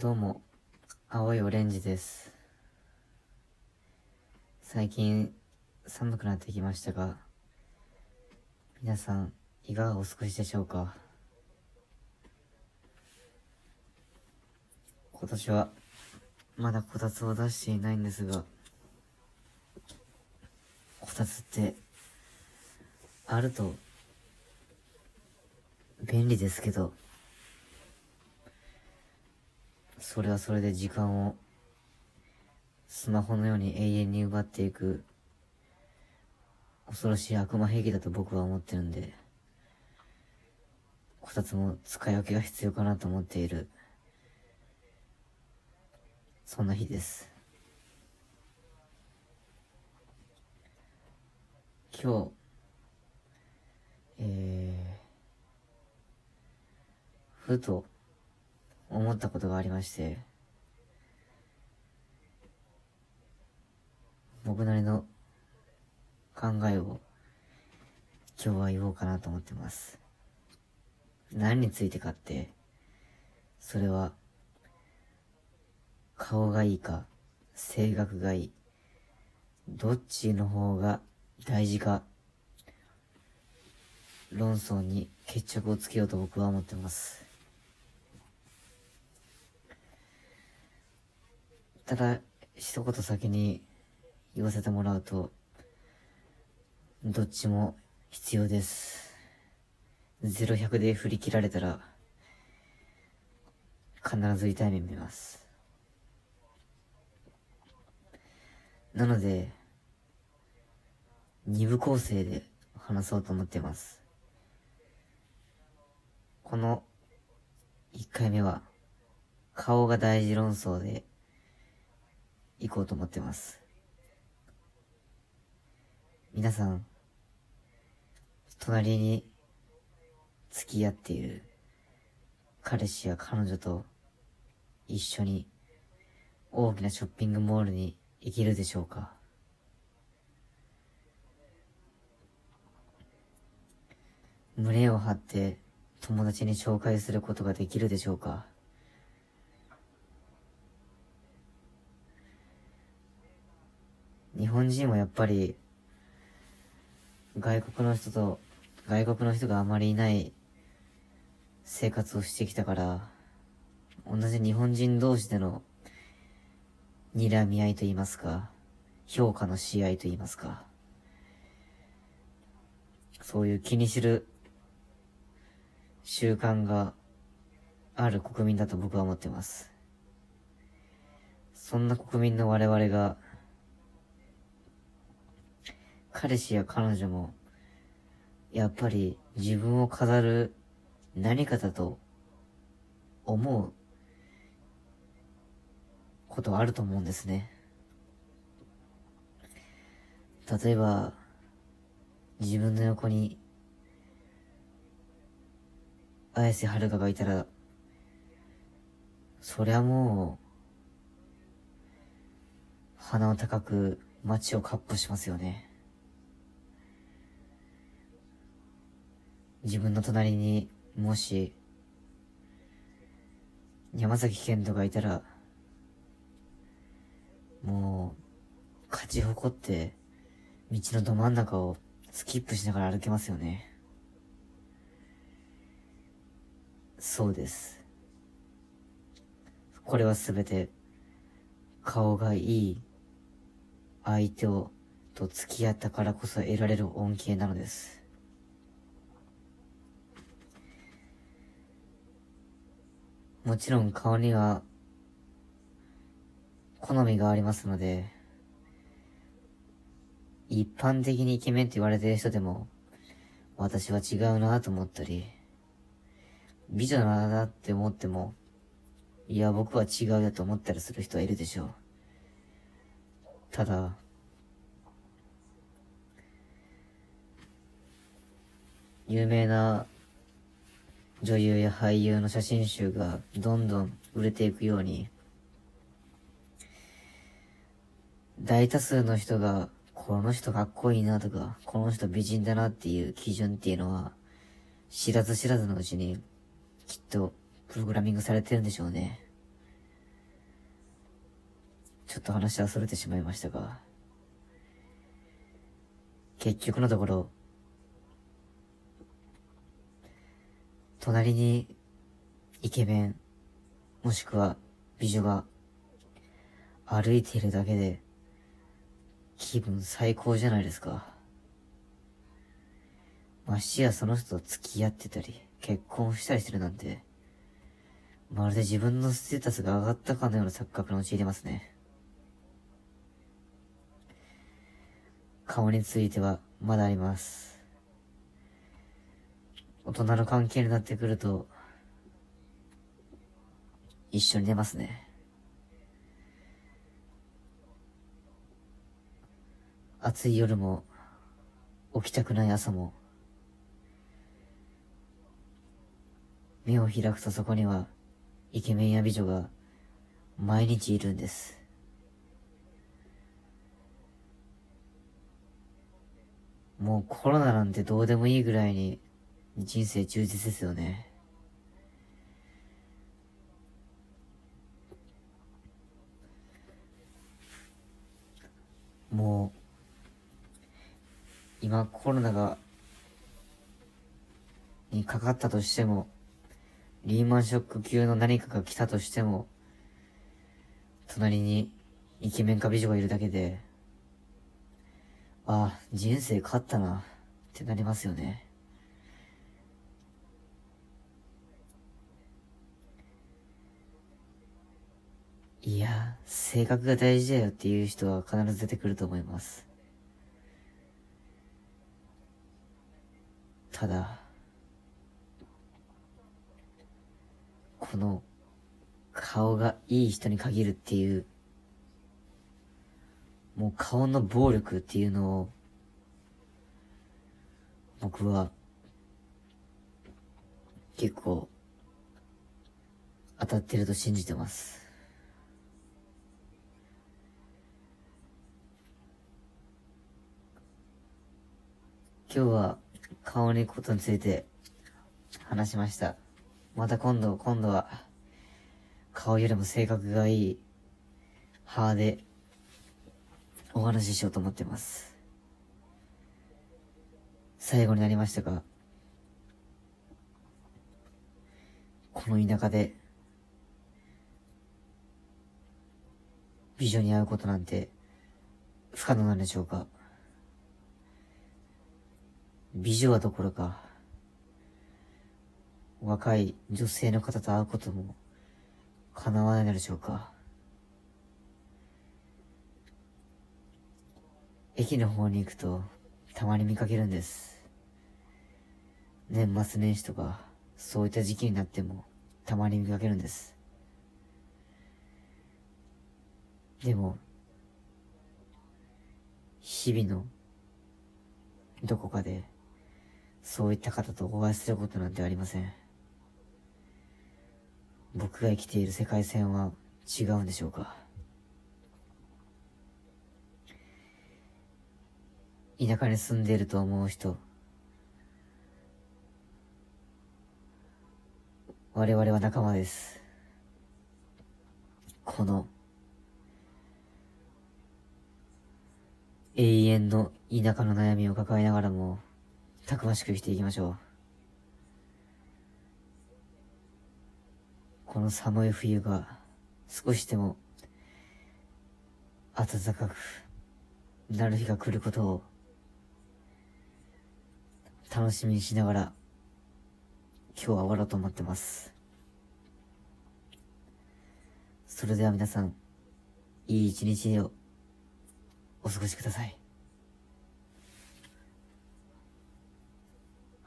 どうも、青いオレンジです。最近、寒くなってきましたが、皆さん、いかがお過ごしでしょうか？今年は、まだこたつを出していないんですが、こたつって、あると、便利ですけど、それはそれで時間をスマホのように永遠に奪っていく恐ろしい悪魔兵器だと僕は思ってるんで、こたつも使い分けが必要かなと思っている、そんな日です。今日、えー、ふと、思ったことがありまして、僕なりの考えを今日は言おうかなと思ってます。何についてかって、それは、顔がいいか、性格がいい、どっちの方が大事か、論争に決着をつけようと僕は思ってます。ただ、一言先に言わせてもらうと、どっちも必要です。0100で振り切られたら、必ず痛い目見ます。なので、二部構成で話そうと思ってます。この一回目は、顔が大事論争で、行こうと思ってます。皆さん、隣に付き合っている彼氏や彼女と一緒に大きなショッピングモールに行けるでしょうか胸を張って友達に紹介することができるでしょうか日本人はやっぱり外国の人と外国の人があまりいない生活をしてきたから同じ日本人同士での睨み合いと言いますか評価のし合と言いますかそういう気にする習慣がある国民だと僕は思ってます。そんな国民の我々が彼氏や彼女も、やっぱり自分を飾る何かだと思うことはあると思うんですね。例えば、自分の横に、綾瀬はるかがいたら、そりゃもう、鼻を高く街をかっ歩しますよね。自分の隣にもし山崎賢人がいたらもう勝ち誇って道のど真ん中をスキップしながら歩けますよね。そうです。これはすべて顔がいい相手をと付き合ったからこそ得られる恩恵なのです。もちろん顔には好みがありますので、一般的にイケメンって言われてる人でも、私は違うなと思ったり、美女だなって思っても、いや僕は違うよと思ったりする人はいるでしょう。ただ、有名な女優や俳優の写真集がどんどん売れていくように、大多数の人が、この人かっこいいなとか、この人美人だなっていう基準っていうのは、知らず知らずのうちに、きっと、プログラミングされてるんでしょうね。ちょっと話は逸れてしまいましたが、結局のところ、隣にイケメン、もしくは美女が歩いているだけで気分最高じゃないですか。ましやその人と付き合ってたり、結婚したりしてるなんて、まるで自分のステータスが上がったかのような錯覚に陥りますね。顔についてはまだあります。大人の関係になってくると、一緒に寝ますね。暑い夜も、起きたくない朝も、目を開くとそこには、イケメンや美女が、毎日いるんです。もうコロナなんてどうでもいいぐらいに、人生充実ですよね。もう、今コロナが、にかかったとしても、リーマンショック級の何かが来たとしても、隣にイケメンか美女がいるだけで、ああ、人生勝ったな、ってなりますよね。いや、性格が大事だよっていう人は必ず出てくると思います。ただ、この、顔がいい人に限るっていう、もう顔の暴力っていうのを、僕は、結構、当たってると信じてます。今日は顔に行くことについて話しました。また今度、今度は顔よりも性格がいい歯でお話ししようと思ってます。最後になりましたが、この田舎で美女に会うことなんて不可能なんでしょうか？美女はどころか、若い女性の方と会うことも叶わないのでしょうか。駅の方に行くと、たまに見かけるんです。年末年始とか、そういった時期になっても、たまに見かけるんです。でも、日々の、どこかで、そういった方とお会いすることなんてありません。僕が生きている世界線は違うんでしょうか田舎に住んでいると思う人、我々は仲間です。この、永遠の田舎の悩みを抱えながらも、たくましく生きていきましょう。この寒い冬が少しでも暖かくなる日が来ることを楽しみにしながら今日は終わろうと思ってます。それでは皆さん、いい一日をお過ごしください。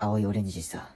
青いオレンジさ。